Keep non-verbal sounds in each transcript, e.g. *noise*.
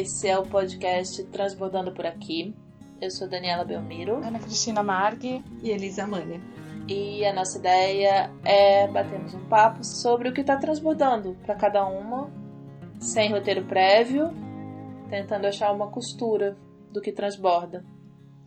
Esse é o podcast Transbordando por Aqui. Eu sou Daniela Belmiro. Ana Cristina Margui e Elisa Mania. E a nossa ideia é batermos um papo sobre o que está transbordando para cada uma, sem roteiro prévio, tentando achar uma costura do que transborda.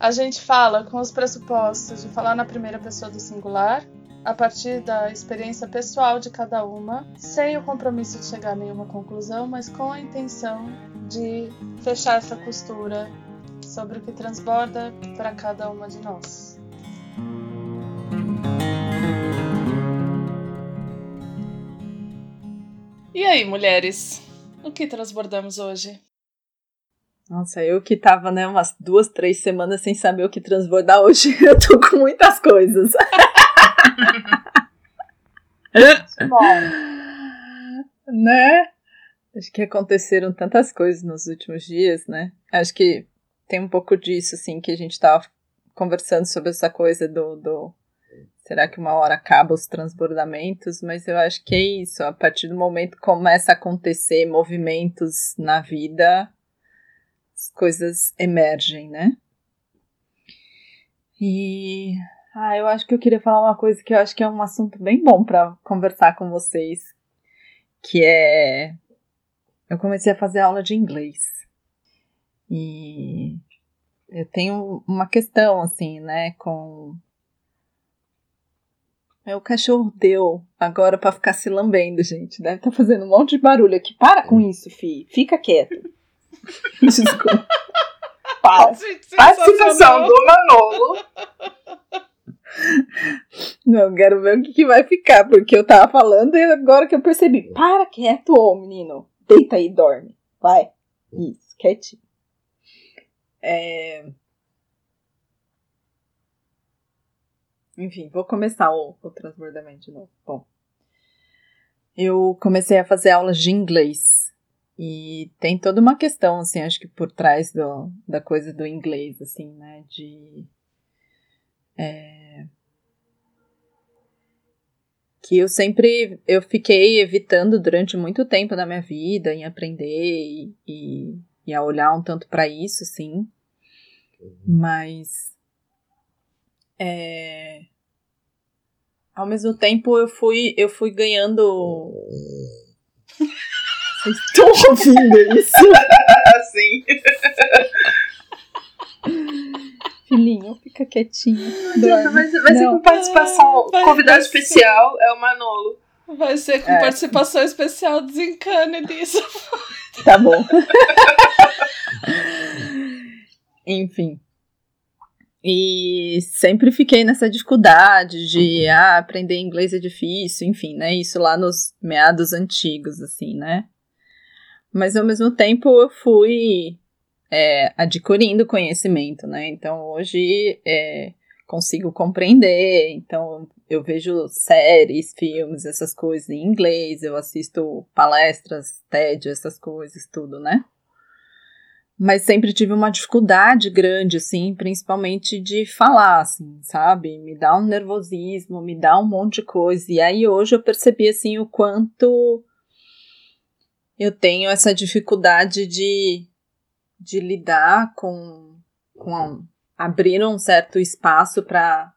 A gente fala com os pressupostos de falar na primeira pessoa do singular, a partir da experiência pessoal de cada uma, sem o compromisso de chegar a nenhuma conclusão, mas com a intenção de fechar essa costura sobre o que transborda para cada uma de nós. E aí, mulheres? O que transbordamos hoje? Nossa, eu que tava, né, umas duas, três semanas sem saber o que transbordar hoje, *laughs* eu tô com muitas coisas. *laughs* né? Acho que aconteceram tantas coisas nos últimos dias, né? Acho que tem um pouco disso, assim, que a gente tava conversando sobre essa coisa do, do será que uma hora acaba os transbordamentos? Mas eu acho que é isso. A partir do momento que começa a acontecer movimentos na vida, as coisas emergem, né? E ah, eu acho que eu queria falar uma coisa que eu acho que é um assunto bem bom para conversar com vocês, que é eu comecei a fazer aula de inglês. E eu tenho uma questão assim, né, com é, o cachorro deu agora para ficar se lambendo, gente. Deve estar tá fazendo um monte de barulho aqui. Para com isso, fi. Fica quieto. *laughs* Desculpa. *laughs* Participação do Manolo. Não, quero ver o que, que, vai ficar, porque eu tava falando e agora que eu percebi. Para quieto, ô menino. Deita aí, dorme. Vai. Isso, quietinho. É... Enfim, vou começar o, o transbordamento de novo. Bom, eu comecei a fazer aulas de inglês. E tem toda uma questão, assim, acho que por trás do, da coisa do inglês, assim, né? De é... Que eu sempre eu fiquei evitando durante muito tempo da minha vida em aprender e, e, e a olhar um tanto para isso, sim. Mas é, ao mesmo tempo eu fui eu fui ganhando *laughs* Vocês estão ouvindo isso? *laughs* Sim. *laughs* Filhinho, fica quietinho. Vai, ser, vai ser com participação. Vai, convidado especial ser. é o Manolo. Vai ser com é. participação especial, desencane disso. Tá bom. *laughs* Enfim. E sempre fiquei nessa dificuldade de ah, aprender inglês é difícil, enfim, né? Isso lá nos meados antigos, assim, né? Mas ao mesmo tempo eu fui é, adquirindo conhecimento, né? Então hoje é, consigo compreender, então eu vejo séries, filmes, essas coisas em inglês, eu assisto palestras, TED, essas coisas, tudo, né? Mas sempre tive uma dificuldade grande, assim, principalmente de falar, assim, sabe? Me dá um nervosismo, me dá um monte de coisa. E aí hoje eu percebi, assim, o quanto eu tenho essa dificuldade de de lidar com, com abrir um certo espaço para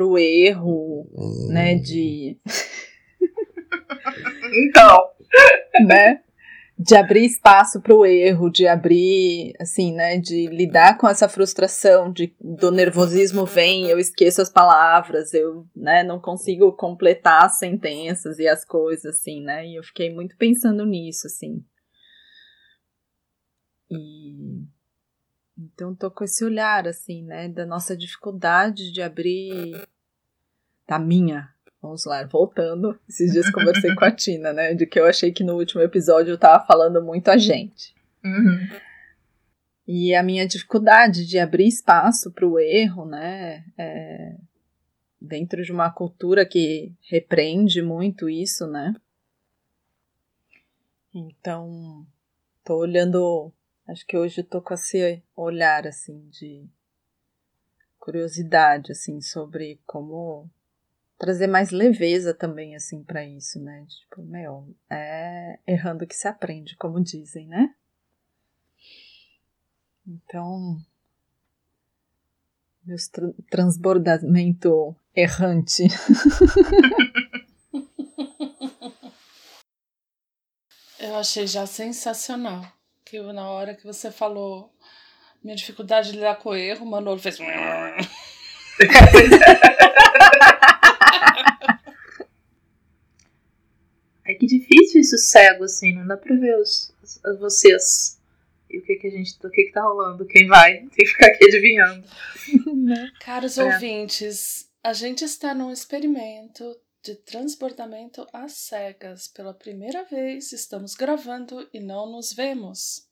o erro, hum. né? De. *laughs* então. né? De abrir espaço para o erro, de abrir, assim, né? De lidar com essa frustração, de, do nervosismo vem, eu esqueço as palavras, eu, né? Não consigo completar as sentenças e as coisas, assim, né? E eu fiquei muito pensando nisso, assim. E então tô com esse olhar assim, né, da nossa dificuldade de abrir da minha. Vamos lá, voltando. *laughs* Esses dias conversei com a Tina, né, de que eu achei que no último episódio eu tava falando muito a gente. Uhum. E a minha dificuldade de abrir espaço para o erro, né, é, dentro de uma cultura que repreende muito isso, né? Então, tô olhando Acho que hoje eu tô com esse olhar assim de curiosidade assim sobre como trazer mais leveza também assim para isso, né? Tipo, meu, é errando que se aprende, como dizem, né? Então, meu tra transbordamento errante. *laughs* Eu achei já sensacional. Que na hora que você falou minha dificuldade de lidar com o erro, o Manolo fez. É que difícil isso cego, assim, não dá pra ver os, os vocês. E o que que a gente. O que que tá rolando? Quem vai? Tem que ficar aqui adivinhando. *laughs* Caros é. ouvintes, a gente está num experimento de transbordamento às cegas. Pela primeira vez estamos gravando e não nos vemos.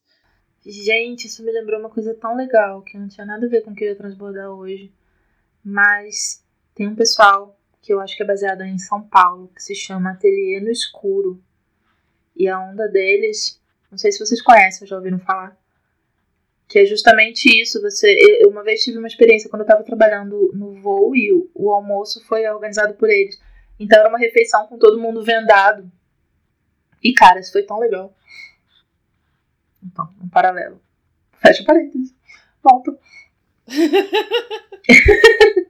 Gente, isso me lembrou uma coisa tão legal que não tinha nada a ver com o que eu ia transbordar hoje. Mas tem um pessoal que eu acho que é baseado em São Paulo, que se chama Ateliê no Escuro. E a onda deles, não sei se vocês conhecem, já ouviram falar, que é justamente isso. Você, eu uma vez tive uma experiência quando eu estava trabalhando no voo e o, o almoço foi organizado por eles. Então era uma refeição com todo mundo vendado. E cara, isso foi tão legal. Então, um paralelo. Fecha parênteses. Volta. *laughs*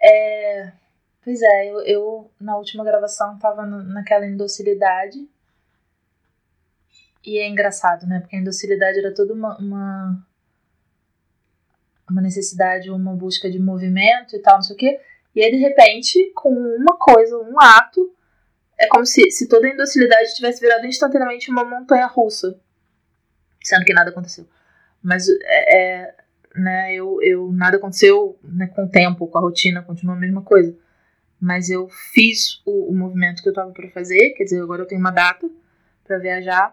é, Pois é, eu, eu na última gravação tava no, naquela indocilidade. E é engraçado, né? Porque a indocilidade era toda uma, uma, uma necessidade, uma busca de movimento e tal, não sei o quê. E aí, de repente, com uma coisa, um ato, é como se, se toda a indocilidade tivesse virado instantaneamente uma montanha russa. Sendo que nada aconteceu. Mas é, é né, eu, eu nada aconteceu né, com o tempo, com a rotina, continua a mesma coisa mas eu fiz o, o movimento que eu estava para fazer, quer dizer, agora eu tenho uma data para viajar.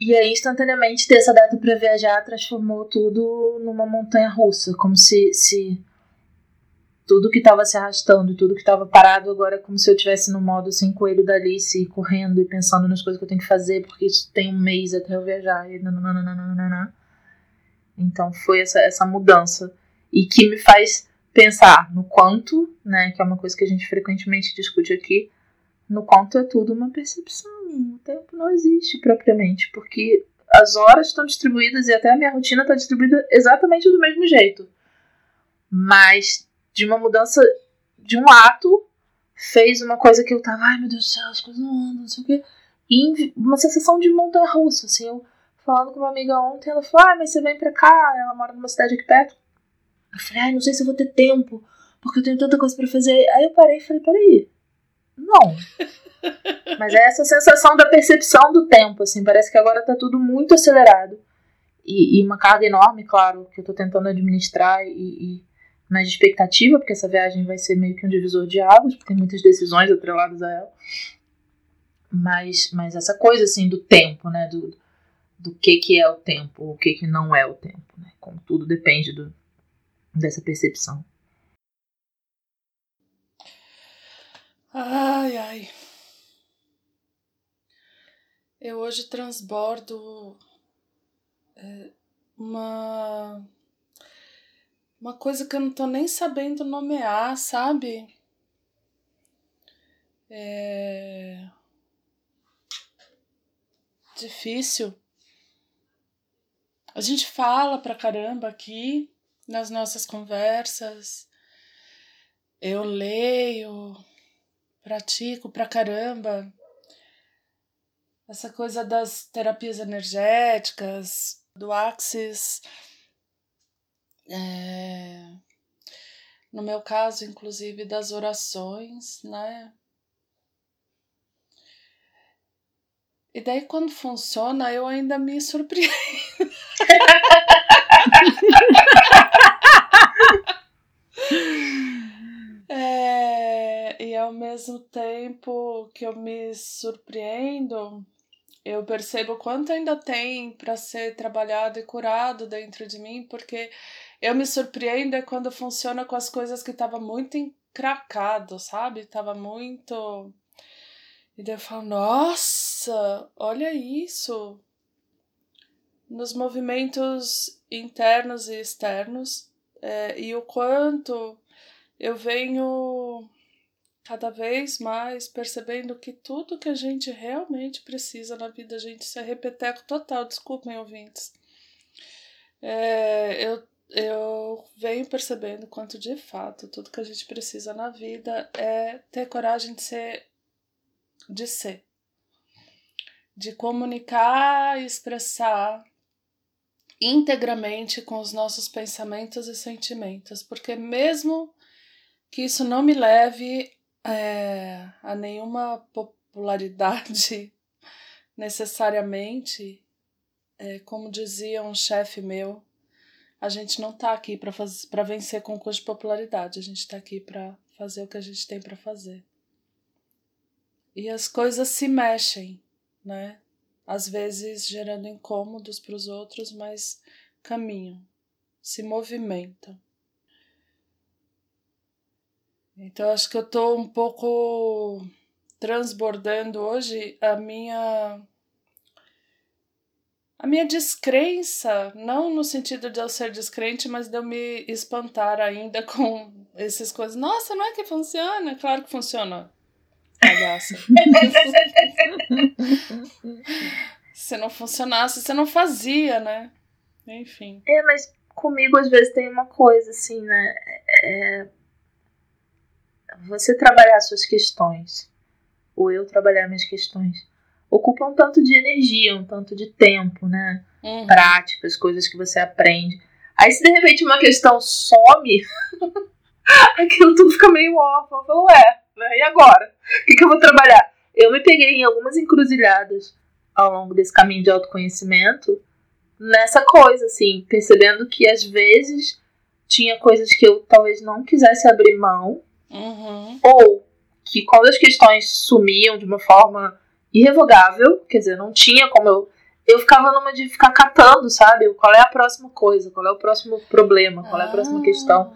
E aí, instantaneamente, ter essa data para viajar transformou tudo numa montanha russa, como se, se tudo que estava se arrastando, tudo que estava parado agora, como se eu tivesse no modo sem coelho da Alice, correndo e pensando nas coisas que eu tenho que fazer, porque isso tem um mês até eu viajar. E nananana. Então foi essa, essa mudança. E que me faz pensar no quanto, né, que é uma coisa que a gente frequentemente discute aqui, no quanto é tudo uma percepção. O tempo não existe propriamente, porque as horas estão distribuídas e até a minha rotina está distribuída exatamente do mesmo jeito. Mas de uma mudança de um ato fez uma coisa que eu tava, ai meu Deus do céu, as coisas não andam, não sei o quê. E uma sensação de montanha russa, assim, eu falando com uma amiga ontem, ela falou, ah, mas você vem pra cá, ela mora numa cidade aqui perto. Eu falei, ai, não sei se eu vou ter tempo, porque eu tenho tanta coisa para fazer. Aí eu parei e falei, peraí. Não. *laughs* Mas é essa sensação da percepção do tempo, assim, parece que agora tá tudo muito acelerado. E, e uma carga enorme, claro, que eu tô tentando administrar e, e mais de expectativa, porque essa viagem vai ser meio que um divisor de águas, porque tem muitas decisões atreladas a ela. Mas, mas essa coisa, assim, do tempo, né, do, do que que é o tempo, o que que não é o tempo, né, como tudo depende do, dessa percepção. Ai, ai. Eu hoje transbordo é, uma uma coisa que eu não tô nem sabendo nomear, sabe? É difícil. A gente fala pra caramba aqui, nas nossas conversas. Eu leio, pratico pra caramba. Essa coisa das terapias energéticas, do Axis. É, no meu caso, inclusive, das orações, né? E daí, quando funciona, eu ainda me surpreendo. *laughs* é, e ao mesmo tempo que eu me surpreendo, eu percebo quanto ainda tem para ser trabalhado e curado dentro de mim, porque eu me surpreendo é quando funciona com as coisas que tava muito encracado, sabe? Tava muito. E daí eu falo, nossa, olha isso! Nos movimentos internos e externos, é, e o quanto eu venho cada vez mais percebendo que tudo que a gente realmente precisa na vida, a gente, se é repeteco total, desculpem ouvintes. É, eu, eu venho percebendo quanto de fato tudo que a gente precisa na vida é ter coragem de ser. de ser. De comunicar e expressar integramente com os nossos pensamentos e sentimentos, porque mesmo que isso não me leve é, a nenhuma popularidade *laughs* necessariamente, é, como dizia um chefe meu, a gente não tá aqui para vencer concurso de popularidade, a gente tá aqui para fazer o que a gente tem para fazer. E as coisas se mexem, né? Às vezes gerando incômodos para os outros, mas caminham, se movimentam. Então acho que eu tô um pouco transbordando hoje a minha a minha descrença, não no sentido de eu ser descrente, mas de eu me espantar ainda *laughs* com essas coisas. Nossa, não é que funciona? Claro que funciona. *laughs* Se não funcionasse, você não fazia, né? Enfim. É, mas comigo às vezes tem uma coisa assim, né? É... Você trabalhar suas questões, ou eu trabalhar minhas questões ocupa um tanto de energia, um tanto de tempo, né? Uhum. Práticas, coisas que você aprende. Aí se de repente uma questão some, *laughs* aquilo tudo fica meio órfão. Eu falo, ué, né? e agora? O que, que eu vou trabalhar? Eu me peguei em algumas encruzilhadas ao longo desse caminho de autoconhecimento nessa coisa, assim, percebendo que às vezes tinha coisas que eu talvez não quisesse abrir mão, uhum. ou que quando as questões sumiam de uma forma irrevogável, quer dizer, não tinha como eu. Eu ficava numa de ficar catando, sabe? Qual é a próxima coisa, qual é o próximo problema, qual é a próxima ah. questão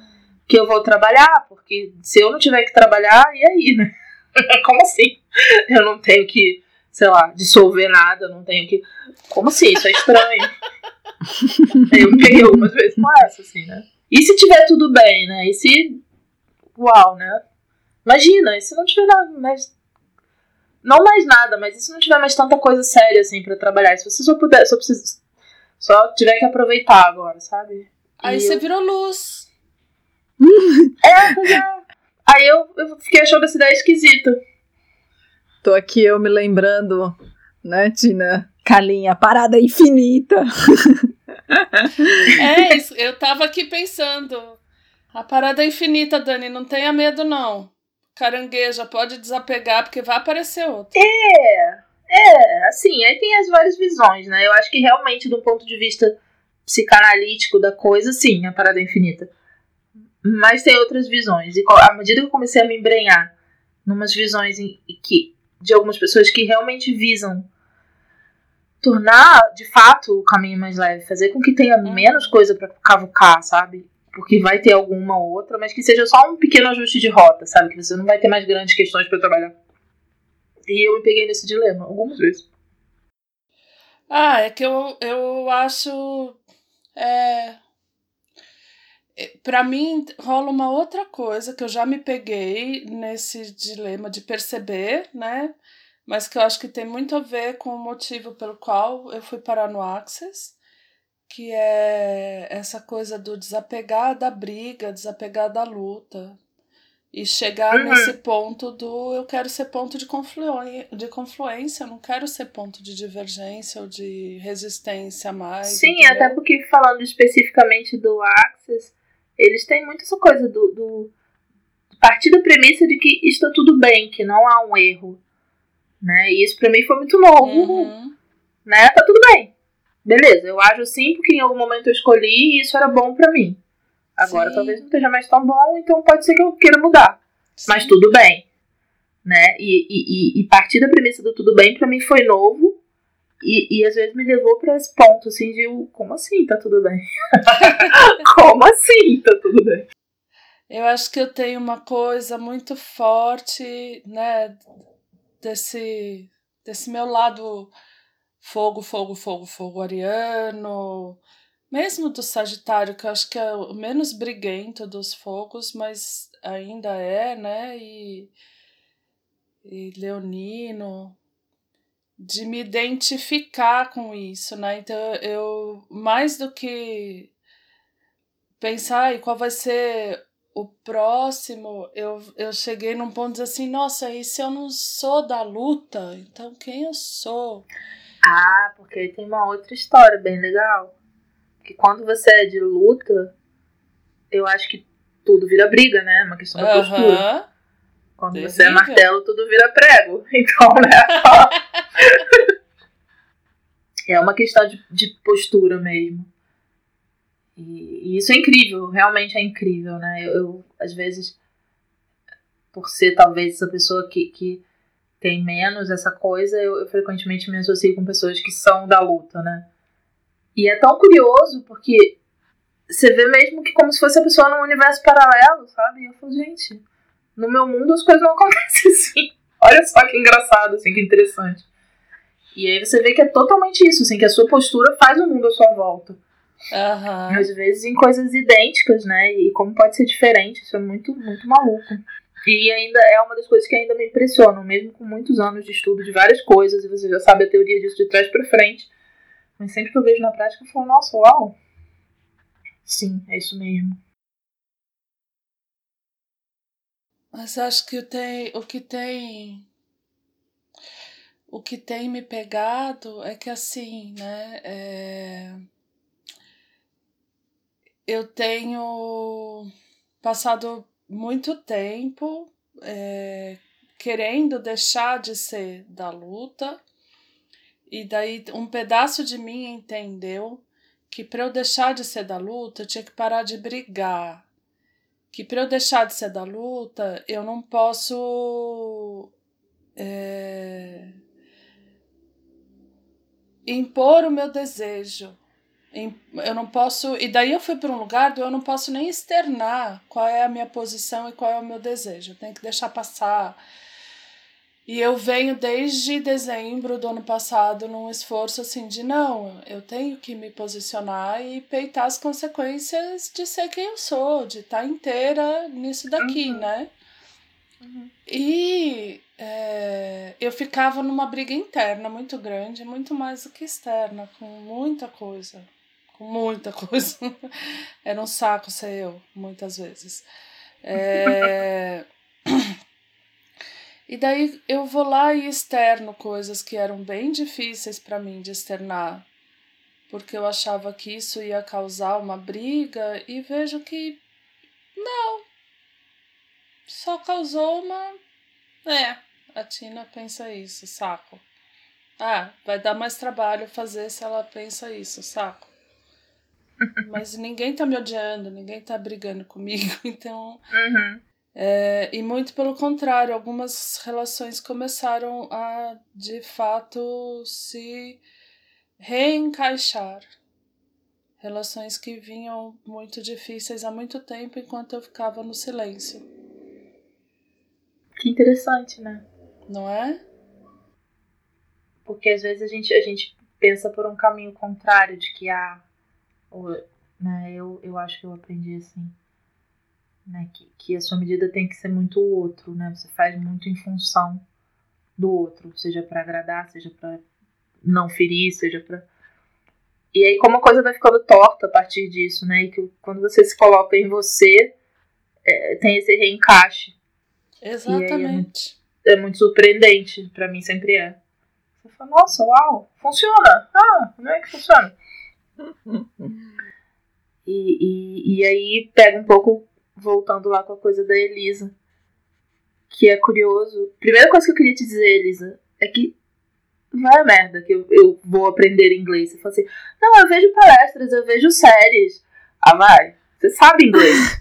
que eu vou trabalhar, porque se eu não tiver que trabalhar, e aí, né? *laughs* como assim? Eu não tenho que, sei lá, dissolver nada, não tenho que. Como assim? Isso é estranho. *laughs* eu me peguei algumas vezes com essa, assim, né? E se tiver tudo bem, né? E se. Uau, né? Imagina, e se não tiver nada, mas não mais nada, mas e se não tiver mais tanta coisa séria assim para trabalhar? Se você só puder, só precisa. Só tiver que aproveitar agora, sabe? Aí você eu... virou luz. *laughs* é, pois é. Aí eu, eu fiquei achando essa ideia esquisita. Tô aqui eu me lembrando, né, Tina? Calinha, parada infinita. é, isso, eu tava aqui pensando. A parada infinita, Dani, não tenha medo, não carangueja, pode desapegar, porque vai aparecer outro. É, é, assim, aí tem as várias visões, né? Eu acho que realmente, do ponto de vista psicanalítico da coisa, sim, a parada é infinita. Mas tem outras visões. E à medida que eu comecei a me embrenhar numas visões em, que, de algumas pessoas que realmente visam tornar de fato o caminho mais leve, fazer com que tenha uhum. menos coisa para cavucar, sabe? Porque vai ter alguma outra, mas que seja só um pequeno ajuste de rota, sabe? Que você não vai ter mais grandes questões para trabalhar. E eu me peguei nesse dilema algumas vezes. Ah, é que eu, eu acho. É, é para mim rola uma outra coisa que eu já me peguei nesse dilema de perceber, né? Mas que eu acho que tem muito a ver com o motivo pelo qual eu fui parar no Access que é essa coisa do desapegar da briga, desapegar da luta. E chegar uhum. nesse ponto do eu quero ser ponto de, confluência, de confluência, eu não quero ser ponto de divergência ou de resistência mais. Sim, entendeu? até porque falando especificamente do Axis, eles têm muito essa coisa do, do partir da premissa de que está tudo bem, que não há um erro. Né? E isso para mim foi muito novo. Uhum. Né? Tá tudo bem beleza, eu ajo assim porque em algum momento eu escolhi e isso era bom para mim. Agora Sim. talvez não esteja mais tão bom, então pode ser que eu queira mudar. Sim. Mas tudo bem. Né? E, e, e, partir da premissa do tudo bem para mim foi novo. E, e às vezes me levou para esse ponto assim de como assim tá tudo bem? *laughs* como assim tá tudo bem? Eu acho que eu tenho uma coisa muito forte, né, desse, desse meu lado fogo, fogo, fogo, fogo ariano, mesmo do Sagitário, que eu acho que é o menos briguento dos fogos, mas ainda é, né? E, e Leonino. de me identificar com isso, né? Então eu mais do que pensar e qual vai ser o próximo, eu, eu cheguei num ponto de assim, nossa, e se eu não sou da luta, então quem eu sou? Ah, porque aí tem uma outra história bem legal. Que quando você é de luta, eu acho que tudo vira briga, né? Uma questão da uhum. postura. Quando Terrível. você é martelo, tudo vira prego. *laughs* Então, né? *laughs* é uma questão de, de postura mesmo. E, e, isso é incrível, realmente é incrível, né? Eu, eu, às vezes, por ser talvez essa pessoa que, que tem menos essa coisa, eu, eu frequentemente me associo com pessoas que são da luta, né? E é tão curioso porque você vê mesmo que como se fosse a pessoa num universo paralelo, sabe? E eu falo, gente, no meu mundo as coisas não *laughs* acontecem assim. Olha só que engraçado, assim, que interessante. E aí você vê que é totalmente isso, assim, que a sua postura faz o mundo à sua volta. Uhum. Às vezes em coisas idênticas, né? E como pode ser diferente, isso é muito, muito maluco. E ainda é uma das coisas que ainda me impressionam, mesmo com muitos anos de estudo de várias coisas, e você já sabe a teoria disso de trás para frente. Mas sempre que eu vejo na prática, eu falo, nossa, uau! Sim, é isso mesmo. Mas acho que tem, o que tem o que tem me pegado é que assim, né? É, eu tenho passado muito tempo é, querendo deixar de ser da luta, e daí um pedaço de mim entendeu que para eu deixar de ser da luta, eu tinha que parar de brigar. Que para eu deixar de ser da luta, eu não posso é, impor o meu desejo. Eu não posso. E daí eu fui para um lugar onde eu não posso nem externar qual é a minha posição e qual é o meu desejo. Eu tenho que deixar passar. E eu venho desde dezembro do ano passado num esforço assim de não, eu tenho que me posicionar e peitar as consequências de ser quem eu sou, de estar tá inteira nisso daqui, uhum. né? Uhum. E é, eu ficava numa briga interna muito grande, muito mais do que externa, com muita coisa. Com muita coisa. *laughs* Era um saco ser eu, muitas vezes. É. *coughs* E daí eu vou lá e externo coisas que eram bem difíceis para mim de externar, porque eu achava que isso ia causar uma briga e vejo que não. Só causou uma. É, a Tina pensa isso, saco. Ah, vai dar mais trabalho fazer se ela pensa isso, saco. *laughs* Mas ninguém tá me odiando, ninguém tá brigando comigo, *laughs* então. Uhum. É, e muito pelo contrário, algumas relações começaram a de fato se reencaixar. Relações que vinham muito difíceis há muito tempo enquanto eu ficava no silêncio. Que interessante, né? Não é? Porque às vezes a gente, a gente pensa por um caminho contrário de que ah, né, eu, eu acho que eu aprendi assim né? Que, que a sua medida tem que ser muito o outro, né? Você faz muito em função do outro, seja para agradar, seja para não ferir, seja para e aí como a coisa vai ficando torta a partir disso, né? E que quando você se coloca em você, é, tem esse reencaixe. Exatamente. É muito, é muito, surpreendente, para mim sempre é. Você fala, nossa, uau, funciona. Ah, como é que funciona? *laughs* e, e, e aí pega um pouco voltando lá com a coisa da Elisa. Que é curioso. Primeira coisa que eu queria te dizer, Elisa, é que vai a merda que eu, eu vou aprender inglês. Você fala assim, não, eu vejo palestras, eu vejo séries. Ah, vai. Você sabe inglês. *laughs*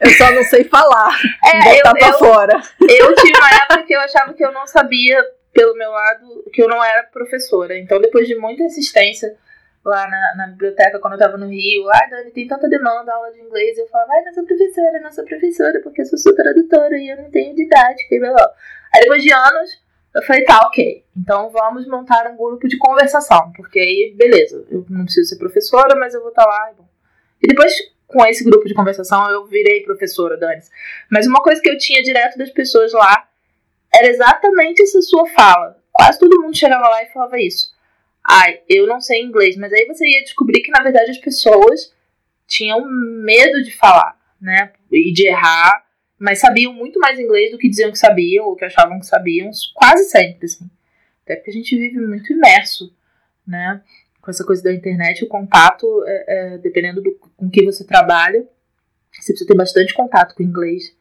eu só não sei falar. É, botar eu, pra eu, fora. Eu tive uma época que eu achava que eu não sabia, pelo meu lado, que eu não era professora. Então, depois de muita insistência, lá na, na biblioteca quando eu tava no Rio. Ai, Dani, tem tanta demanda, aula de inglês. Eu falava, ai, não sou professora, não sou professora, porque eu sou tradutora e eu não tenho didática e blá. Aí depois de anos, eu falei, tá, ok. Então vamos montar um grupo de conversação, porque aí, beleza, eu não preciso ser professora, mas eu vou estar tá lá. E depois, com esse grupo de conversação, eu virei professora, Dani. Mas uma coisa que eu tinha direto das pessoas lá era exatamente essa sua fala. Quase todo mundo chegava lá e falava isso. Ai, eu não sei inglês, mas aí você ia descobrir que na verdade as pessoas tinham medo de falar, né? E de errar, mas sabiam muito mais inglês do que diziam que sabiam ou que achavam que sabiam, quase sempre, assim. Até porque a gente vive muito imerso, né? Com essa coisa da internet, o contato, é, é, dependendo do, com que você trabalha, você precisa ter bastante contato com o inglês.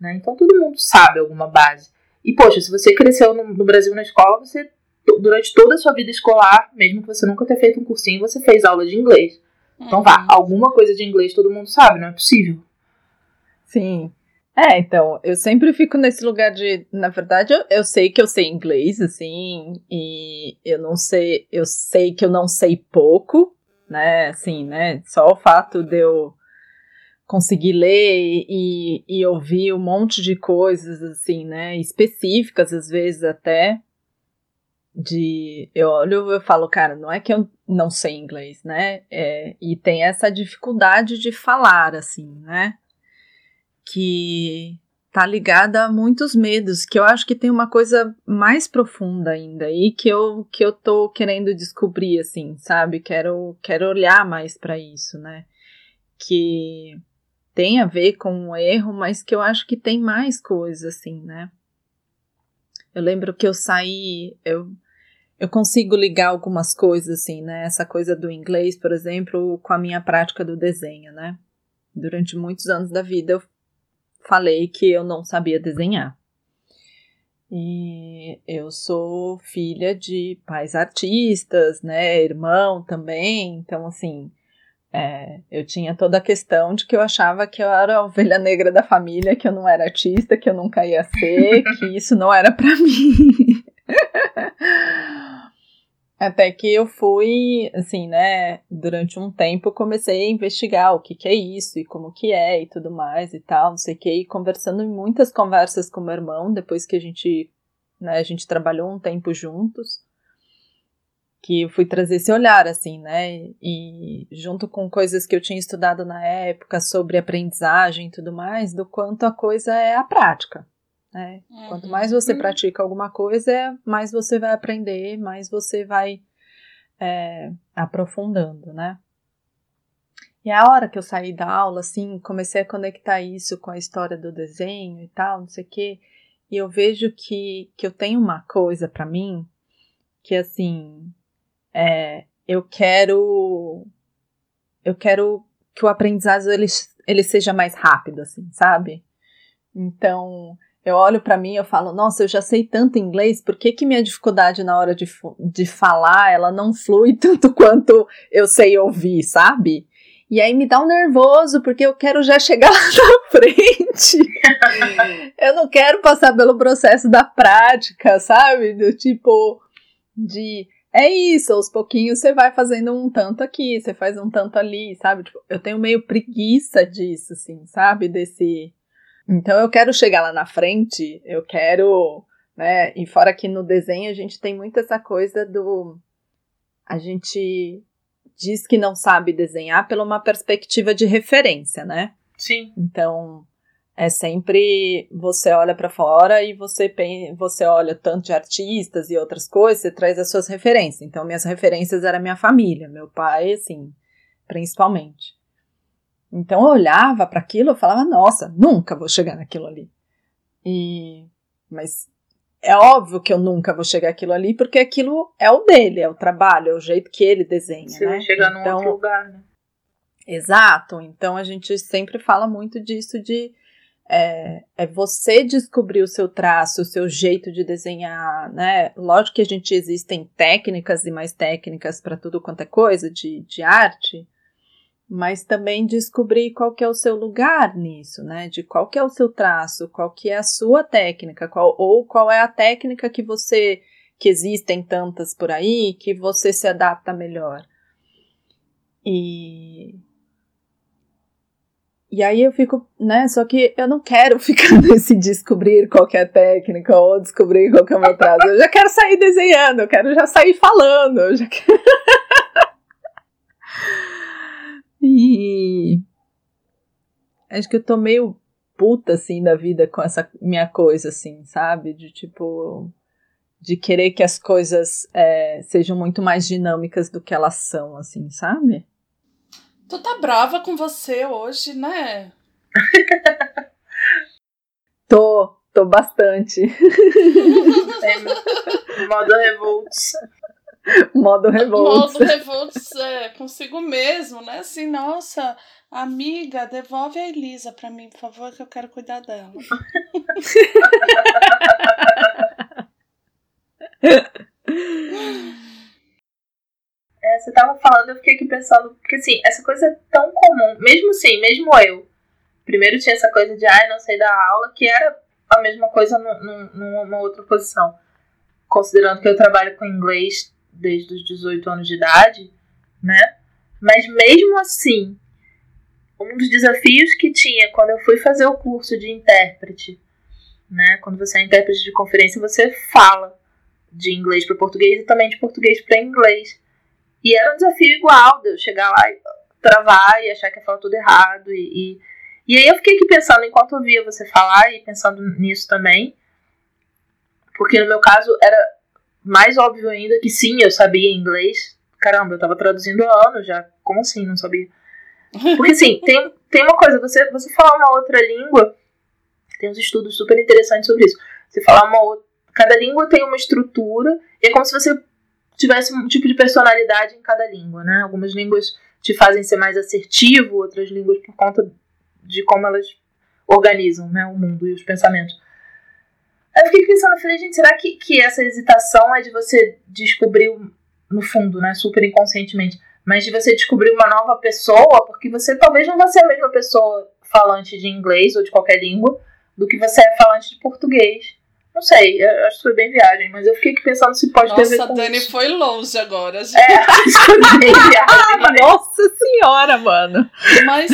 Né? Então todo mundo sabe alguma base. E, poxa, se você cresceu no, no Brasil na escola, você, durante toda a sua vida escolar, mesmo que você nunca tenha feito um cursinho, você fez aula de inglês. Então vá, uhum. alguma coisa de inglês todo mundo sabe, não é possível. Sim. É, então, eu sempre fico nesse lugar de, na verdade, eu, eu sei que eu sei inglês, assim, e eu não sei, eu sei que eu não sei pouco, né, assim, né, só o fato de eu conseguir ler e, e ouvir um monte de coisas, assim, né, específicas, às vezes até, de eu olho eu falo, cara, não é que eu não sei inglês, né? É, e tem essa dificuldade de falar, assim, né? Que tá ligada a muitos medos, que eu acho que tem uma coisa mais profunda ainda e que eu que eu tô querendo descobrir, assim, sabe? Quero quero olhar mais para isso, né? Que tem a ver com o erro, mas que eu acho que tem mais coisas, assim, né? Eu lembro que eu saí, eu eu consigo ligar algumas coisas, assim, né? Essa coisa do inglês, por exemplo, com a minha prática do desenho, né? Durante muitos anos da vida eu falei que eu não sabia desenhar. E eu sou filha de pais artistas, né? Irmão também. Então, assim, é, eu tinha toda a questão de que eu achava que eu era a ovelha negra da família, que eu não era artista, que eu nunca ia ser, *laughs* que isso não era para mim. *laughs* Até que eu fui, assim, né, durante um tempo comecei a investigar o que que é isso e como que é e tudo mais e tal, não sei o que, e conversando em muitas conversas com meu irmão, depois que a gente, né, a gente trabalhou um tempo juntos, que eu fui trazer esse olhar, assim, né, e junto com coisas que eu tinha estudado na época sobre aprendizagem e tudo mais, do quanto a coisa é a prática, né? Uhum. Quanto mais você uhum. pratica alguma coisa, mais você vai aprender, mais você vai é, aprofundando, né? E a hora que eu saí da aula, assim, comecei a conectar isso com a história do desenho e tal, não sei o quê, e eu vejo que, que eu tenho uma coisa para mim que, assim, é, eu quero eu quero que o aprendizado ele, ele seja mais rápido, assim, sabe? Então, eu olho para mim e eu falo, nossa, eu já sei tanto inglês, por que, que minha dificuldade na hora de, de falar, ela não flui *laughs* tanto quanto eu sei ouvir, sabe? E aí me dá um nervoso, porque eu quero já chegar *laughs* lá na frente. *laughs* eu não quero passar pelo processo da prática, sabe? Do tipo, de é isso, aos pouquinhos você vai fazendo um tanto aqui, você faz um tanto ali, sabe? Tipo, eu tenho meio preguiça disso, assim, sabe? Desse então eu quero chegar lá na frente, eu quero, né? E fora que no desenho a gente tem muito essa coisa do a gente diz que não sabe desenhar pela uma perspectiva de referência, né? Sim. Então é sempre você olha para fora e você você olha tanto de artistas e outras coisas, você traz as suas referências. Então minhas referências era minha família, meu pai, assim, principalmente. Então eu olhava para aquilo e falava, nossa, nunca vou chegar naquilo ali. E mas é óbvio que eu nunca vou chegar aquilo ali, porque aquilo é o dele, é o trabalho, é o jeito que ele desenha. Você né? vai chegar então, num outro lugar, né? Exato. Então a gente sempre fala muito disso de é, é, você descobrir o seu traço, o seu jeito de desenhar, né? Lógico que a gente existem técnicas e mais técnicas para tudo quanto é coisa de, de arte, mas também descobrir qual que é o seu lugar nisso, né? De qual que é o seu traço, qual que é a sua técnica, qual, ou qual é a técnica que você que existem tantas por aí que você se adapta melhor. E e aí eu fico, né? Só que eu não quero *laughs* ficar nesse descobrir qual que é técnica ou descobrir qual é o meu traço. Eu já quero sair desenhando, eu quero já sair falando, eu já quero *laughs* E acho que eu tô meio puta, assim, da vida com essa minha coisa, assim, sabe? De tipo. De querer que as coisas é, sejam muito mais dinâmicas do que elas são, assim, sabe? Tu tá brava com você hoje, né? *laughs* tô, tô bastante. *laughs* modo revolts. Modo revolts. Modo revolts é, consigo mesmo, né? Assim, nossa, amiga, devolve a Elisa pra mim, por favor, que eu quero cuidar dela. *laughs* É, você tava falando, eu fiquei aqui pensando, porque assim, essa coisa é tão comum, mesmo assim, mesmo eu. Primeiro tinha essa coisa de, ai, não sei da aula, que era a mesma coisa num, numa outra posição. Considerando que eu trabalho com inglês desde os 18 anos de idade, né? Mas mesmo assim, um dos desafios que tinha quando eu fui fazer o curso de intérprete, né? Quando você é intérprete de conferência, você fala de inglês para português e também de português para inglês. E era um desafio igual de eu chegar lá e travar e achar que ia falar tudo errado. E, e, e aí eu fiquei aqui pensando, enquanto eu via você falar e pensando nisso também, porque no meu caso era mais óbvio ainda que sim, eu sabia inglês. Caramba, eu tava traduzindo há anos já. Como assim, não sabia? Porque assim, *laughs* tem, tem uma coisa, você, você falar uma outra língua, tem uns estudos super interessantes sobre isso. Você falar uma outra. Cada língua tem uma estrutura, e é como se você tivesse um tipo de personalidade em cada língua, né? Algumas línguas te fazem ser mais assertivo, outras línguas por conta de como elas organizam né, o mundo e os pensamentos. Aí eu fiquei pensando, falei, gente, será que, que essa hesitação é de você descobrir, no fundo, né, super inconscientemente, mas de você descobrir uma nova pessoa, porque você talvez não vai ser a mesma pessoa falante de inglês ou de qualquer língua do que você é falante de português. Não sei, eu acho que foi bem viagem, mas eu fiquei pensando se pode Nossa, ter a ver com Nossa, Dani isso. foi longe agora. Gente. É, *laughs* foi bem viagem. *laughs* Nossa senhora, mano. Mas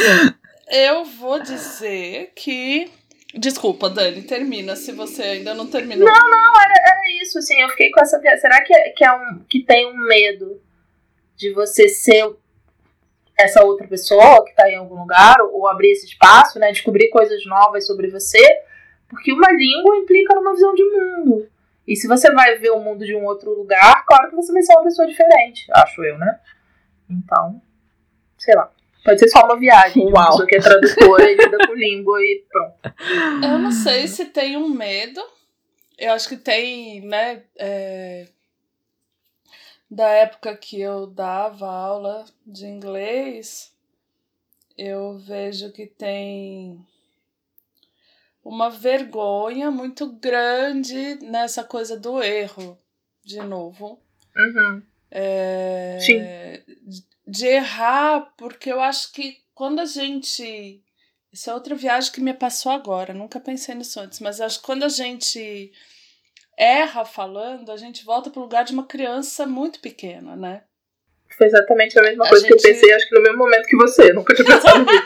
eu vou dizer que. Desculpa, Dani, termina se você ainda não terminou. Não, não, era, era isso, assim, eu fiquei com essa viagem. Será que, é, que, é um, que tem um medo de você ser essa outra pessoa que tá em algum lugar, ou abrir esse espaço, né? Descobrir coisas novas sobre você? Porque uma língua implica numa visão de mundo. E se você vai ver o mundo de um outro lugar, claro que você vai ser uma pessoa diferente, acho eu, né? Então, sei lá. Pode ser só uma viagem. Uau. Uma pessoa que é tradutora e lida com língua e pronto. Eu não sei se tem um medo. Eu acho que tem, né? É... Da época que eu dava aula de inglês, eu vejo que tem uma vergonha muito grande nessa coisa do erro, de novo. Uhum. É, Sim. De errar, porque eu acho que quando a gente. Isso é outra viagem que me passou agora, nunca pensei nisso antes, mas acho que quando a gente erra falando, a gente volta para o lugar de uma criança muito pequena, né? Foi exatamente a mesma a coisa gente... que eu pensei, acho que no mesmo momento que você, *laughs* nunca tinha pensado nisso.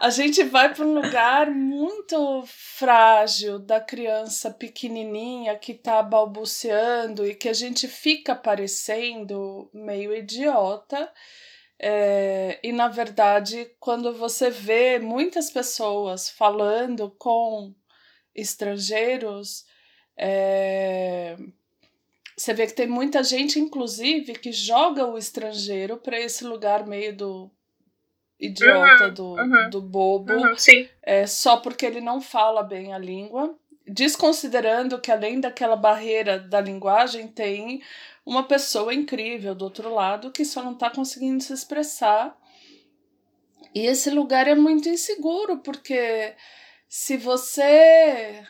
A gente vai para um lugar muito frágil da criança pequenininha que está balbuciando e que a gente fica parecendo meio idiota. É, e na verdade, quando você vê muitas pessoas falando com estrangeiros, é, você vê que tem muita gente, inclusive, que joga o estrangeiro para esse lugar meio do idiota, uhum, do, uhum, do bobo, uhum. É, só porque ele não fala bem a língua, desconsiderando que além daquela barreira da linguagem, tem uma pessoa incrível do outro lado que só não está conseguindo se expressar. E esse lugar é muito inseguro, porque se você.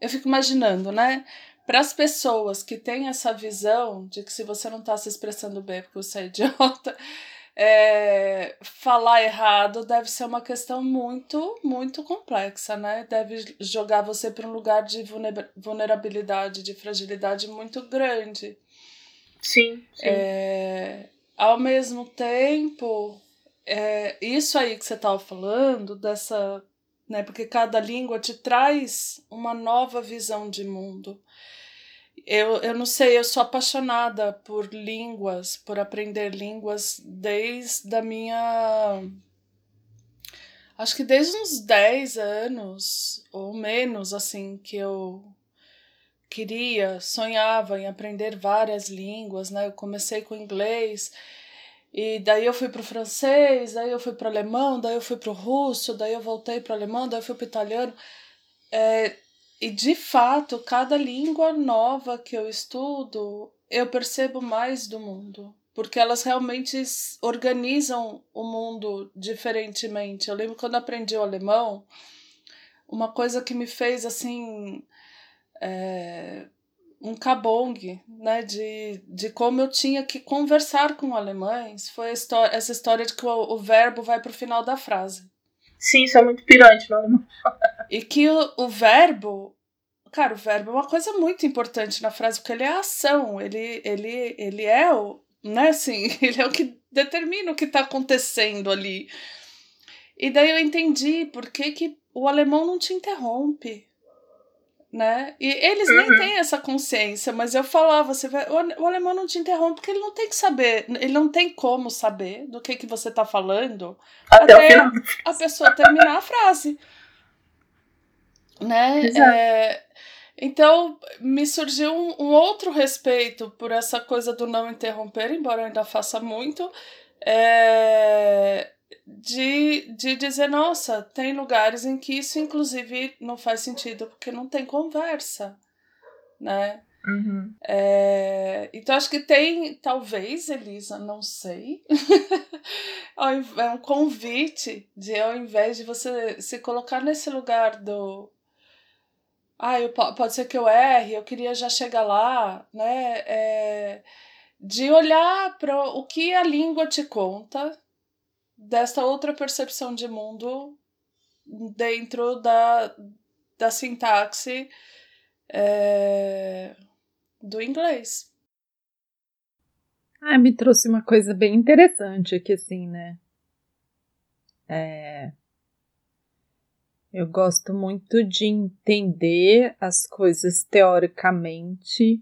Eu fico imaginando, né? Para as pessoas que têm essa visão de que se você não está se expressando bem é porque você é *laughs* idiota, é, falar errado deve ser uma questão muito, muito complexa, né? Deve jogar você para um lugar de vulnerabilidade, de fragilidade muito grande. Sim. sim. É, ao mesmo tempo, é, isso aí que você estava falando, dessa. Né, porque cada língua te traz uma nova visão de mundo. Eu, eu não sei, eu sou apaixonada por línguas, por aprender línguas desde a minha acho que desde uns 10 anos ou menos, assim, que eu queria, sonhava em aprender várias línguas, né? Eu comecei com inglês e daí eu fui pro francês, daí eu fui pro alemão, daí eu fui pro russo, daí eu voltei pro alemão, daí eu fui pro italiano. É, e de fato, cada língua nova que eu estudo, eu percebo mais do mundo. Porque elas realmente organizam o mundo diferentemente. Eu lembro quando aprendi o alemão, uma coisa que me fez assim. É, um cabong, né, de, de como eu tinha que conversar com alemães, foi história, essa história de que o, o verbo vai para o final da frase. Sim, isso é muito pirante no alemão. e que o, o verbo, cara, o verbo é uma coisa muito importante na frase, porque ele é a ação, ele, ele, ele é o, né, assim, *laughs* ele é o que determina o que está acontecendo ali. E daí eu entendi por que, que o alemão não te interrompe né? E eles uhum. nem têm essa consciência, mas eu falava, você vai, o alemão não te interrompe porque ele não tem que saber, ele não tem como saber do que que você tá falando até, até a pessoa terminar a frase, né? É, então me surgiu um, um, outro respeito por essa coisa do não interromper, embora eu ainda faça muito. É, de, de dizer, nossa, tem lugares em que isso, inclusive, não faz sentido porque não tem conversa, né? Uhum. É, então, acho que tem, talvez, Elisa, não sei, *laughs* é um convite de, ao invés de você se colocar nesse lugar do. Ah, eu, pode ser que eu erre, eu queria já chegar lá, né? É, de olhar para o que a língua te conta, desta outra percepção de mundo dentro da, da sintaxe é, do inglês. Ah, me trouxe uma coisa bem interessante aqui, assim, né? É... Eu gosto muito de entender as coisas teoricamente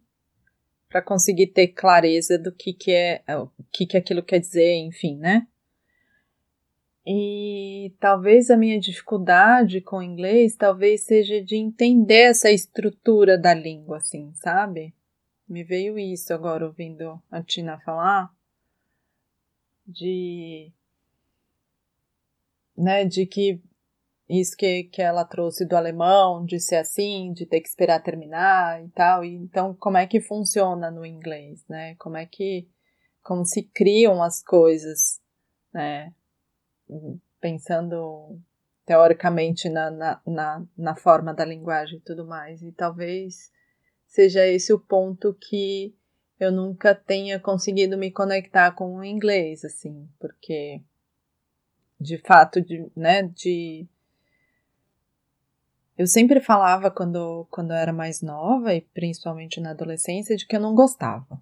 para conseguir ter clareza do que, que é o que, que aquilo quer dizer, enfim, né? E talvez a minha dificuldade com o inglês talvez seja de entender essa estrutura da língua, assim, sabe? Me veio isso agora ouvindo a Tina falar de né, de que isso que, que ela trouxe do alemão, de ser assim, de ter que esperar terminar e tal. E, então, como é que funciona no inglês, né? Como é que como se criam as coisas, né? pensando teoricamente na, na, na, na forma da linguagem e tudo mais. E talvez seja esse o ponto que eu nunca tenha conseguido me conectar com o inglês, assim, porque de fato, de, né, de eu sempre falava quando, quando eu era mais nova e principalmente na adolescência de que eu não gostava.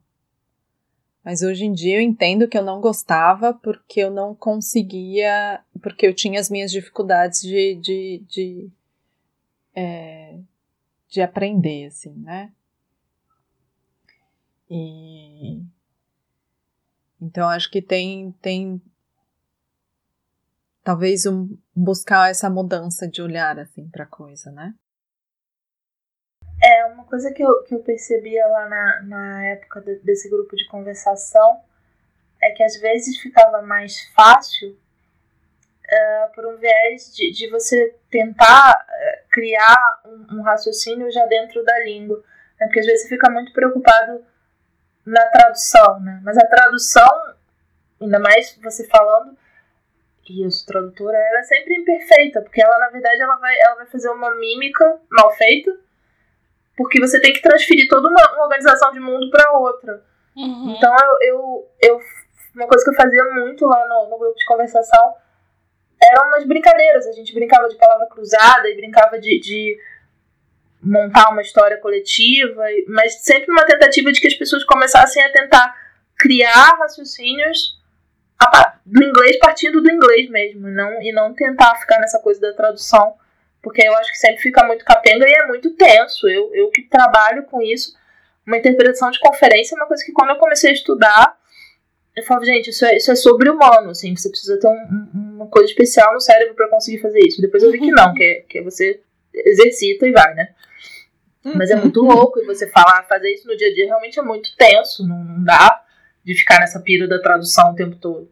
Mas hoje em dia eu entendo que eu não gostava porque eu não conseguia, porque eu tinha as minhas dificuldades de, de, de, é, de aprender, assim, né? E então acho que tem, tem talvez um, buscar essa mudança de olhar assim para coisa, né? É, uma coisa que eu, que eu percebia lá na, na época de, desse grupo de conversação é que às vezes ficava mais fácil uh, por um viés de, de você tentar uh, criar um, um, raciocínio já dentro da língua. Né? Porque às vezes você fica muito preocupado na tradução, né? Mas a tradução, ainda mais você falando, sou tradutora, ela é sempre imperfeita, porque ela, na verdade, ela vai, ela vai fazer uma mímica mal feita porque você tem que transferir toda uma, uma organização de mundo para outra. Uhum. Então eu, eu, eu, Uma coisa que eu fazia muito lá no, no grupo de conversação eram umas brincadeiras. A gente brincava de palavra cruzada e brincava de, de montar uma história coletiva, mas sempre uma tentativa de que as pessoas começassem a tentar criar raciocínios do inglês partindo do inglês mesmo, não, e não tentar ficar nessa coisa da tradução porque eu acho que sempre fica muito capenga e é muito tenso. Eu, eu que trabalho com isso, uma interpretação de conferência é uma coisa que quando eu comecei a estudar, eu falava, gente, isso é, isso é sobre-humano, assim, você precisa ter um, uma coisa especial no cérebro para conseguir fazer isso. Depois eu vi que não, que é, que é você exercita e vai, né? Mas é muito louco e você falar, fazer isso no dia a dia realmente é muito tenso, não, não dá de ficar nessa pira da tradução o tempo todo.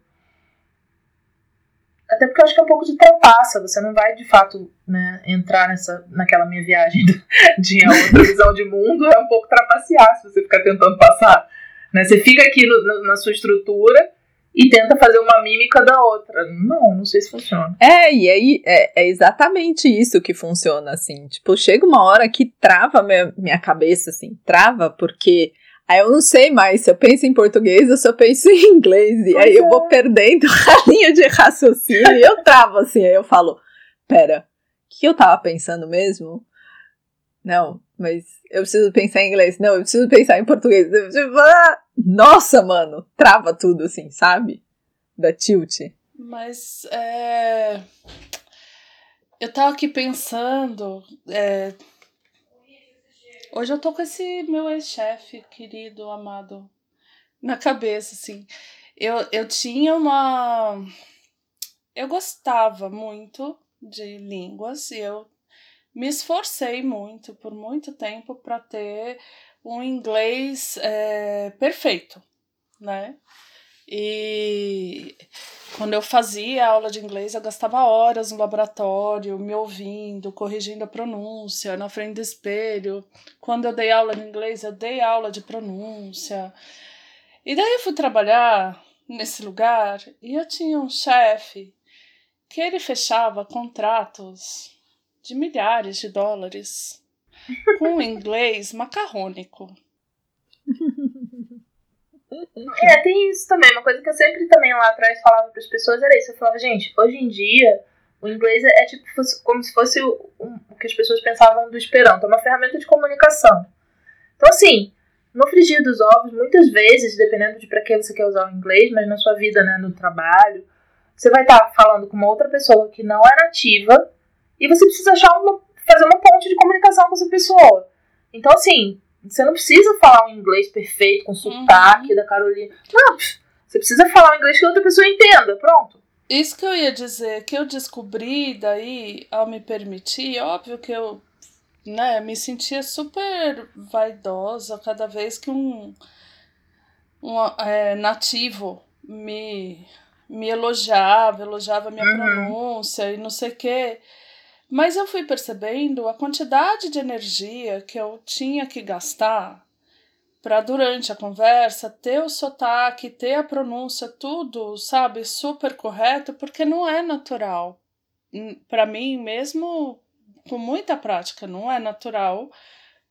Até porque eu acho que é um pouco de trapaça, você não vai de fato né, entrar nessa, naquela minha viagem *laughs* de outra visão de mundo, é um pouco trapacear se você ficar tentando passar. Né? Você fica aqui no, na, na sua estrutura e tenta fazer uma mímica da outra. Não, não sei se funciona. É, e aí é, é, exatamente isso que funciona, assim. Tipo, chega uma hora que trava minha, minha cabeça, assim, trava, porque Aí eu não sei mais se eu penso em português ou se eu penso *laughs* em inglês. E aí é. eu vou perdendo *laughs* a linha de raciocínio e eu travo assim. Aí eu falo: pera, o que eu tava pensando mesmo? Não, mas eu preciso pensar em inglês. Não, eu preciso pensar em português. Ah, nossa, mano, trava tudo assim, sabe? Da tilt. Mas é. Eu tava aqui pensando. É Hoje eu tô com esse meu ex-chefe, querido, amado, na cabeça, assim. Eu, eu tinha uma. Eu gostava muito de línguas e eu me esforcei muito, por muito tempo, para ter um inglês é, perfeito, né? E quando eu fazia aula de inglês, eu gastava horas no laboratório, me ouvindo, corrigindo a pronúncia, na frente do espelho. Quando eu dei aula de inglês, eu dei aula de pronúncia. E daí eu fui trabalhar nesse lugar e eu tinha um chefe que ele fechava contratos de milhares de dólares com inglês macarrônico. *laughs* É, tem isso também. Uma coisa que eu sempre também lá atrás falava para as pessoas era isso. Eu falava, gente, hoje em dia o inglês é, é tipo como se fosse o, o que as pessoas pensavam do Esperanto. É uma ferramenta de comunicação. Então, assim, no frigir dos ovos, muitas vezes, dependendo de para que você quer usar o inglês, mas na sua vida, né, no trabalho, você vai estar tá falando com uma outra pessoa que não é nativa e você precisa achar uma, fazer uma ponte de comunicação com essa pessoa. Então, assim, você não precisa falar um inglês perfeito, com sotaque uhum. da Carolina. Não, você precisa falar um inglês que outra pessoa entenda, pronto. Isso que eu ia dizer, que eu descobri daí, ao me permitir, óbvio que eu né, me sentia super vaidosa cada vez que um, um é, nativo me, me elogiava, elogiava minha uhum. pronúncia e não sei o quê. Mas eu fui percebendo a quantidade de energia que eu tinha que gastar para durante a conversa ter o sotaque, ter a pronúncia, tudo, sabe, super correto, porque não é natural. Para mim, mesmo com muita prática, não é natural,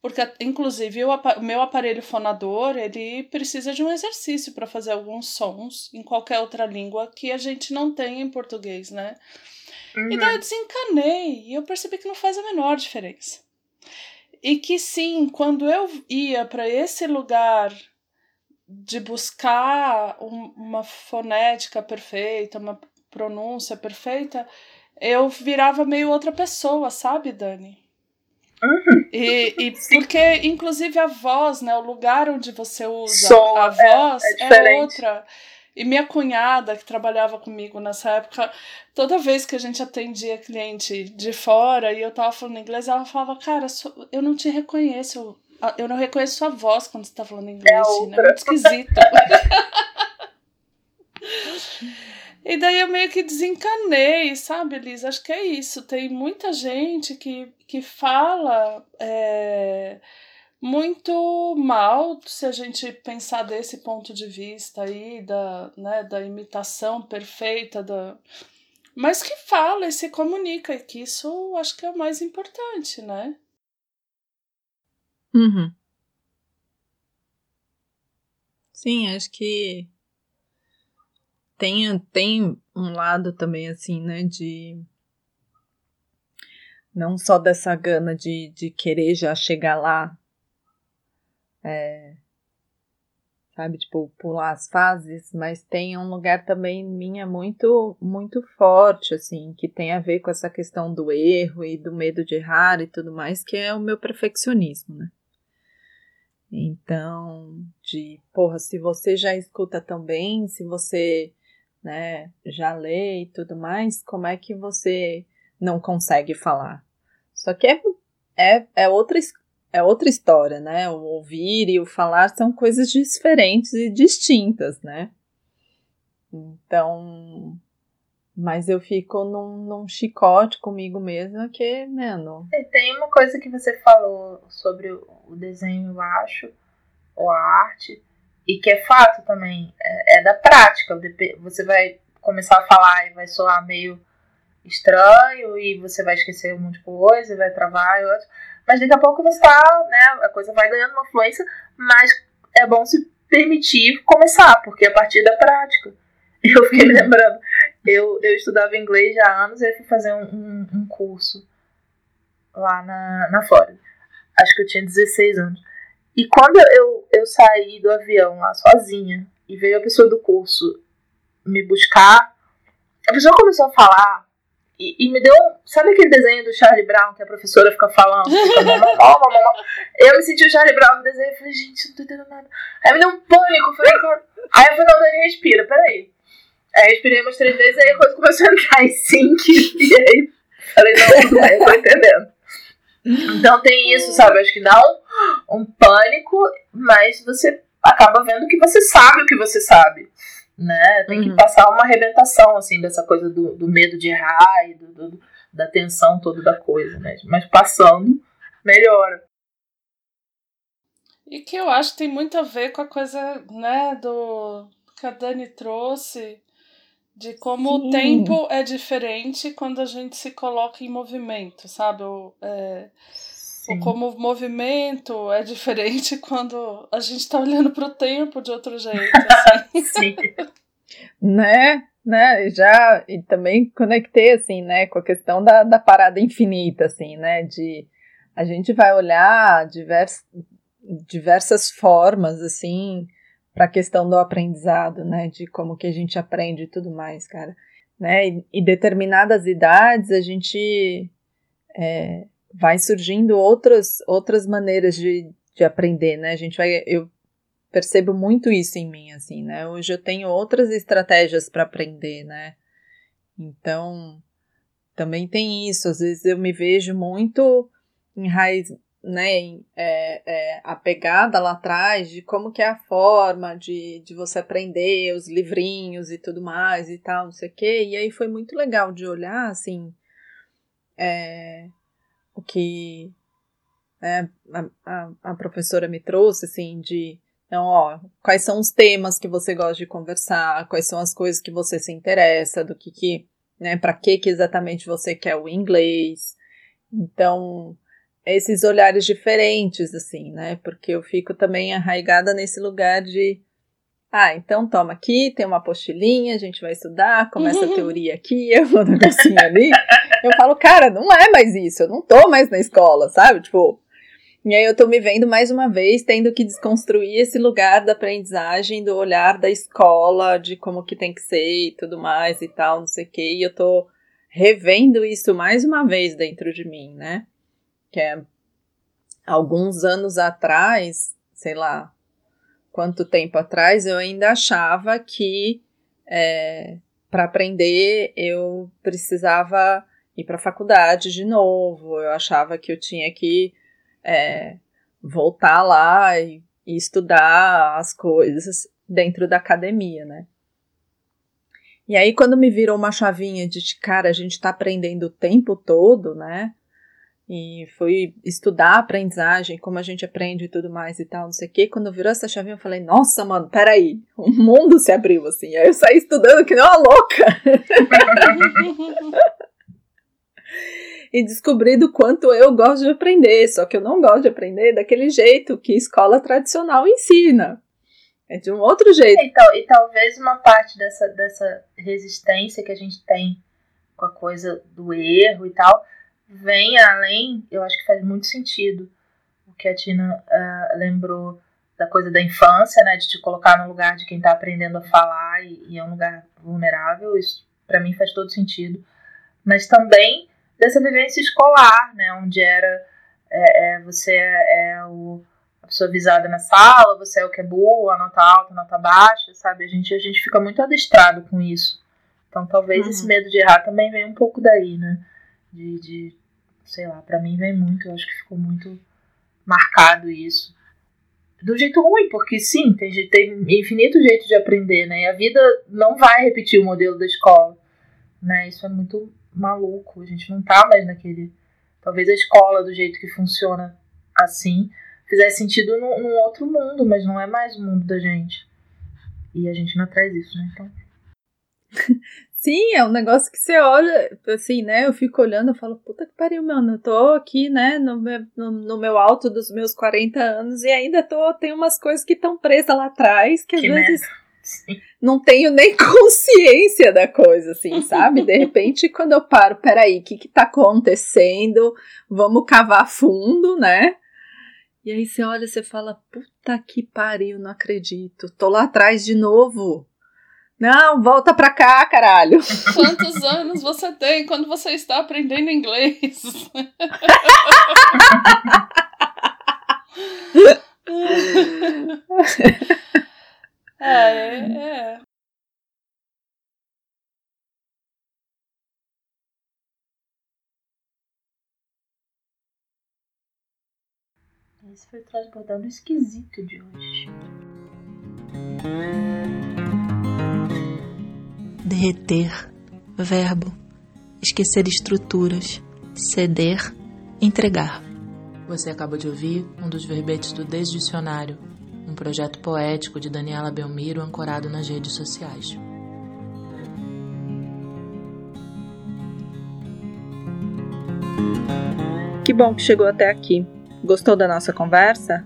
porque inclusive o, o meu aparelho fonador, ele precisa de um exercício para fazer alguns sons em qualquer outra língua que a gente não tem em português, né? Uhum. E daí eu desencanei e eu percebi que não faz a menor diferença. E que sim, quando eu ia para esse lugar de buscar um, uma fonética perfeita, uma pronúncia perfeita, eu virava meio outra pessoa, sabe, Dani? Uhum. E, e porque, inclusive, a voz, né? O lugar onde você usa a é, voz é, é, é outra. E minha cunhada, que trabalhava comigo nessa época, toda vez que a gente atendia cliente de fora e eu tava falando inglês, ela falava, cara, eu não te reconheço. Eu não reconheço sua voz quando você tá falando inglês, é, né? Muito esquisito. *laughs* e daí eu meio que desencanei, sabe, Liz? Acho que é isso. Tem muita gente que, que fala. É muito mal se a gente pensar desse ponto de vista aí da, né, da imitação perfeita da mas que fala e se comunica e que isso acho que é o mais importante, né? Uhum. Sim, acho que tem, tem um lado também assim, né, de não só dessa gana de, de querer já chegar lá é, sabe, tipo, pular as fases, mas tem um lugar também minha muito, muito forte, assim, que tem a ver com essa questão do erro e do medo de errar e tudo mais, que é o meu perfeccionismo, né? Então, de, porra, se você já escuta também, se você, né, já lê e tudo mais, como é que você não consegue falar? Só que é, é, é, outra, é outra história, né? O ouvir e o falar são coisas diferentes e distintas, né? Então, mas eu fico num, num chicote comigo mesma que, mano. E tem uma coisa que você falou sobre o desenho, eu acho, ou a arte, e que é fato também, é, é da prática. Você vai começar a falar e vai soar meio estranho, e você vai esquecer um monte de coisa, e vai travar e outro. Mas daqui a pouco você tá, né, a coisa vai ganhando uma fluência, mas é bom se permitir começar, porque é a partir da prática. *laughs* Eu fiquei me lembrando eu, eu estudava inglês já há anos e fui fazer um, um, um, curso lá na, na Flórida. Acho que eu tinha 16 anos. E quando eu, eu saí do avião lá sozinha e veio a pessoa do curso me buscar, a pessoa começou a falar e, e, me deu. Sabe aquele desenho do Charlie Brown que a professora fica falando? Fica, mamão, eu me senti o Charlie Brown no desenho e falei, gente, não tô entendendo nada. Aí me deu um pânico. Falei, Aí eu falei, não, Dani, respira, peraí. Aí respirei umas três vezes, aí a coisa começou a entrar em sync. *laughs* E aí falei, não, não eu tô entendendo. Então tem isso, sabe? Acho que dá um, um pânico, mas você acaba vendo que você sabe o que você sabe. Né? Tem uhum. que passar uma arrebentação, assim, dessa coisa do, do medo de errar e do, do, da tensão toda da coisa, né? Mas passando, melhora. E que eu acho que tem muito a ver com a coisa, né, do que a Dani trouxe, de como Sim. o tempo é diferente quando a gente se coloca em movimento, sabe? O, é, ou como o movimento é diferente *laughs* quando a gente está olhando para o tempo de outro jeito. Assim. *laughs* Sim. né? Né, já, e também conectei, assim, né, com a questão da, da parada infinita, assim, né, de a gente vai olhar divers, diversas formas, assim, para a questão do aprendizado, né, de como que a gente aprende e tudo mais, cara, né, e, e determinadas idades a gente é, vai surgindo outras outras maneiras de, de aprender, né, a gente vai, eu percebo muito isso em mim, assim, né, hoje eu tenho outras estratégias para aprender, né, então também tem isso, às vezes eu me vejo muito enraiz, né, é, é, a pegada lá atrás de como que é a forma de, de você aprender os livrinhos e tudo mais e tal, não sei o quê. E aí foi muito legal de olhar, assim, é, o que né, a, a, professora me trouxe, assim, de, então, ó, quais são os temas que você gosta de conversar, quais são as coisas que você se interessa, do que que, né, para que que exatamente você quer o inglês. Então, esses olhares diferentes, assim, né? Porque eu fico também arraigada nesse lugar de. Ah, então toma aqui, tem uma apostilinha, a gente vai estudar, começa a *laughs* teoria aqui, eu vou negocinho ali. Eu falo, cara, não é mais isso, eu não tô mais na escola, sabe? Tipo. E aí eu tô me vendo mais uma vez tendo que desconstruir esse lugar da aprendizagem, do olhar da escola, de como que tem que ser e tudo mais e tal, não sei o quê. E eu tô revendo isso mais uma vez dentro de mim, né? que é alguns anos atrás, sei lá quanto tempo atrás, eu ainda achava que é, para aprender eu precisava ir para a faculdade de novo, eu achava que eu tinha que é, voltar lá e, e estudar as coisas dentro da academia, né? E aí, quando me virou uma chavinha de, cara, a gente está aprendendo o tempo todo, né? E fui estudar a aprendizagem, como a gente aprende e tudo mais e tal, não sei o que. Quando virou essa chavinha, eu falei, nossa, mano, peraí, o mundo se abriu assim. Aí eu saí estudando que nem uma louca. *laughs* e descobri do quanto eu gosto de aprender, só que eu não gosto de aprender daquele jeito que escola tradicional ensina. É de um outro jeito. Então, e talvez uma parte dessa, dessa resistência que a gente tem com a coisa do erro e tal vem além, eu acho que faz muito sentido o que a Tina uh, lembrou da coisa da infância, né, de te colocar no lugar de quem está aprendendo a falar e, e, é um lugar vulnerável, isso para mim faz todo sentido, mas também dessa vivência escolar, né, onde era é, é, você é o, a pessoa visada na sala, você é o que é burro, a nota alta, a nota baixa, sabe? A gente, a gente fica muito adestrado com isso. Então talvez uhum. esse medo de errar também venha um pouco daí, né? De, de sei lá, para mim vem muito, eu acho que ficou muito marcado isso. Do jeito ruim, porque sim, tem, tem infinito jeito de aprender, né? E a vida não vai repetir o modelo da escola, né? Isso é muito maluco, a gente não tá mais naquele... Talvez a escola, do jeito que funciona assim, fizesse sentido num, num outro mundo, mas não é mais o mundo da gente. E a gente não traz isso, né? Então... *laughs* Sim, é um negócio que você olha, assim, né? Eu fico olhando e falo, puta que pariu, mano, eu tô aqui, né, no meu, no, no meu alto dos meus 40 anos e ainda tô, tem umas coisas que estão presas lá atrás que às que vezes *laughs* não tenho nem *laughs* consciência da coisa, assim, sabe? De repente, quando eu paro, peraí, o que que tá acontecendo? Vamos cavar fundo, né? E aí você olha e você fala, puta que pariu, não acredito, tô lá atrás de novo. Não, volta pra cá, caralho. Quantos anos você tem quando você está aprendendo inglês? *laughs* é, é. Esse foi o transbordando esquisito de hoje derreter, verbo, esquecer estruturas, ceder, entregar. Você acaba de ouvir um dos verbetes do Desdicionário, um projeto poético de Daniela Belmiro ancorado nas redes sociais. Que bom que chegou até aqui. Gostou da nossa conversa?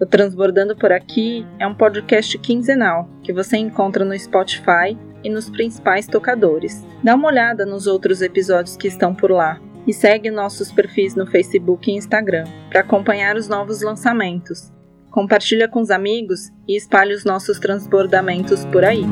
O Transbordando por Aqui é um podcast quinzenal que você encontra no Spotify e nos principais tocadores. Dá uma olhada nos outros episódios que estão por lá e segue nossos perfis no Facebook e Instagram para acompanhar os novos lançamentos. Compartilha com os amigos e espalhe os nossos transbordamentos por aí.